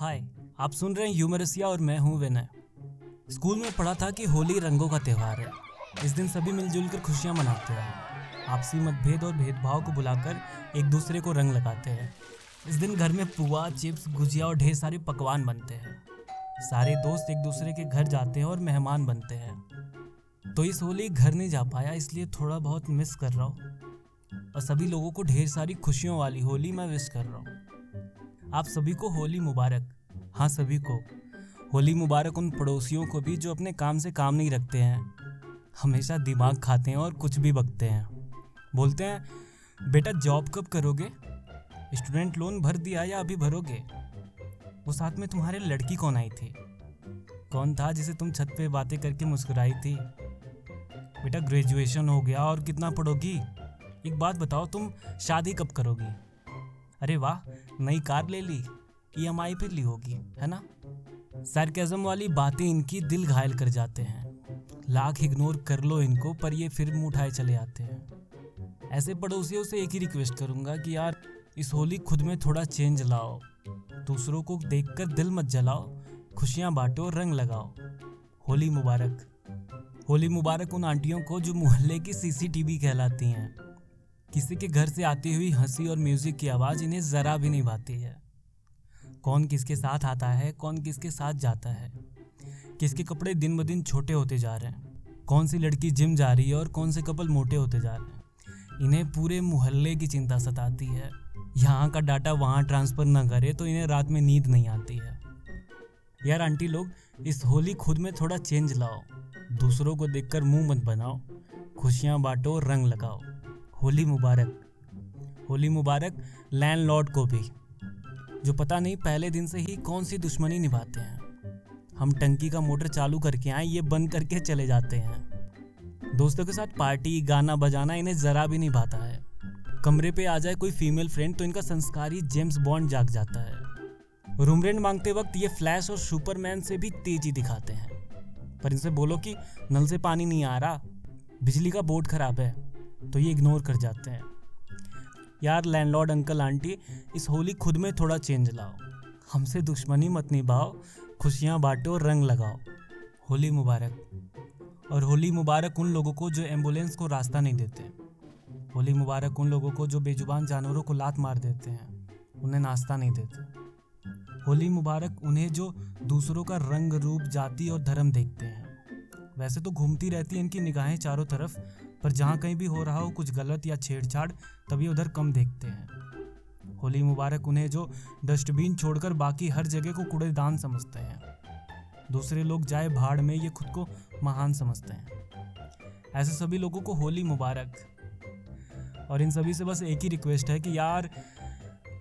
हाय, आप सुन रहे हैं ह्यूमरसिया और मैं हूँ विनय। स्कूल में पढ़ा था कि होली रंगों का त्यौहार है। इस दिन सभी मिलजुल कर खुशियाँ मनाते हैं। आपसी मतभेद और भेदभाव को बुलाकर एक दूसरे को रंग लगाते हैं। इस दिन घर में पुआ, चिप्स, गुजिया और ढेर सारे पकवान बनते हैं। सारे दोस्त एक दूसरे के घर जाते हैं और मेहमान बनते हैं। तो इस होली घर नहीं जा पाया, इसलिए थोड़ा बहुत मिस कर रहा हूँ। और सभी लोगों को ढेर सारी खुशियों वाली होली मैं विश कर रहा हूँ। आप सभी को होली मुबारक। हाँ सभी को। होली मुबारक उन पड़ोसियों को भी जो अपने काम से काम नहीं रखते हैं। हमेशा दिमाग खाते हैं और कुछ भी बकते हैं। बोलते हैं, बेटा, जॉब कब करोगे? स्टूडेंट लोन भर दिया या अभी भरोगे? वो साथ में तुम्हारे लड़की कौन आई थी? कौन था जिसे तुम छत पे बातें करके मुस्कुराई थी? बेटा, ग्रेजुएशन हो गया और कितना पढ़ोगी? एक बात बताओ, तुम शादी कब करोगी? अरे वाह, नई कार ले ली ई एम आई पे ली होगी, है ना? सरकेज़म वाली बातें इनकी दिल घायल कर जाते हैं। लाख इग्नोर कर लो इनको, पर ये फिर मुँह उठाए चले आते हैं। ऐसे पड़ोसियों से एक ही रिक्वेस्ट करूँगा कि यार, इस होली खुद में थोड़ा चेंज लाओ। दूसरों को देखकर दिल मत जलाओ, खुशियाँ बांटो, रंग लगाओ। होली मुबारक। होली मुबारक उन आंटियों को जो मोहल्ले की सीसीटीवी कहलाती हैं। किसी के घर से आती हुई हँसी और म्यूज़िक की आवाज़ इन्हें ज़रा भी नहीं भाती है। कौन किसके साथ आता है, कौन किसके साथ जाता है? किसके कपड़े दिन ब दिन छोटे होते जा रहे हैं? कौन सी लड़की जिम जा रही है और कौन से कपल मोटे होते जा रहे हैं? इन्हें पूरे मोहल्ले की चिंता सताती है। यहाँ का डाटा वहाँ ट्रांसफ़र ना करे तो इन्हें रात में नींद नहीं आती है। यार आंटी लोग, इस होली खुद में थोड़ा चेंज लाओ। दूसरों को देखकर मुँह मत बनाओ। खुशियाँ बांटो, रंग लगाओ। होली मुबारक। होली मुबारक लैंडलॉर्ड को भी, जो पता नहीं पहले दिन से ही कौन सी दुश्मनी निभाते हैं। हम टंकी का मोटर चालू करके आए, ये बंद करके चले जाते हैं। दोस्तों के साथ पार्टी, गाना बजाना इन्हें ज़रा भी नहीं भाता है। कमरे पे आ जाए कोई फीमेल फ्रेंड तो इनका संस्कारी जेम्स बॉन्ड जाग जाता है। रूम रेंट मांगते वक्त ये फ्लैश और सुपरमैन से भी तेज़ी दिखाते हैं। पर इनसे बोलो कि नल से पानी नहीं आ रहा, बिजली का बोर्ड खराब है। तो ये इग्नोर कर जाते हैं। यार लैंडलॉर्ड अंकल आंटी इस होली खुद में थोड़ा चेंज लाओ। हमसे दुश्मनी मत निभाओ, खुशियाँ बांटो, रंग लगाओ। होली मुबारक। और होली मुबारक उन लोगों को जो एंबुलेंस को रास्ता नहीं देते होली मुबारक उन लोगों को जो बेजुबान जानवरों को लात मार देते हैं। उन्हें नाश्ता नहीं देते। होली मुबारक उन्हें जो दूसरों का रंग, रूप, जाति और धर्म देखते हैं। वैसे तो घूमती रहती है इनकी निगाहें चारों तरफ़, पर जहाँ कहीं भी हो रहा हो, कुछ गलत या छेड़छाड़, तभी उधर कम देखते हैं। होली मुबारक उन्हें जो डस्टबिन छोड़कर बाकी हर जगह को कूड़ेदान समझते हैं। दूसरे लोग जाए भाड़ में, ये खुद को महान समझते हैं। ऐसे सभी लोगों को होली मुबारक। और इन सभी से बस एक ही रिक्वेस्ट है कि यार,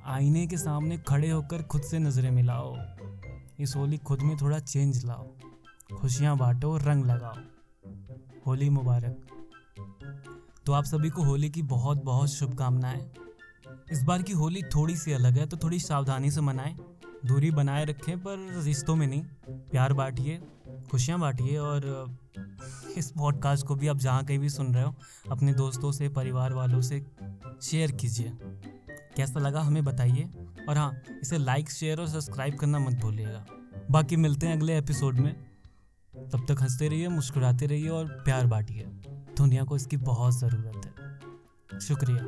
आईने के सामने खड़े होकर खुद से नज़रें मिलाओ। इस होली खुद में थोड़ा चेंज लाओ। खुशियाँ बांटो, रंग लगाओ। होली मुबारक। तो आप सभी को होली की बहुत बहुत शुभकामनाएँ। इस बार की होली थोड़ी सी अलग है तो थोड़ी सावधानी से मनाएँ। दूरी बनाए रखें, पर रिश्तों में नहीं। प्यार बांटिए, खुशियाँ बांटिए, और इस पॉडकास्ट को भी आप जहाँ कहीं भी सुन रहे हो, अपने दोस्तों से, परिवार वालों से शेयर कीजिए। कैसा लगा हमें बताइए। और हाँ इसे लाइक शेयर और सब्सक्राइब करना मत भूलिएगा। बाकी मिलते हैं अगले एपिसोड में। तब तक हँसते रहिए, मुस्कुराते रहिए और प्यार बांटिए। दुनिया को इसकी बहुत ज़रूरत है। शुक्रिया।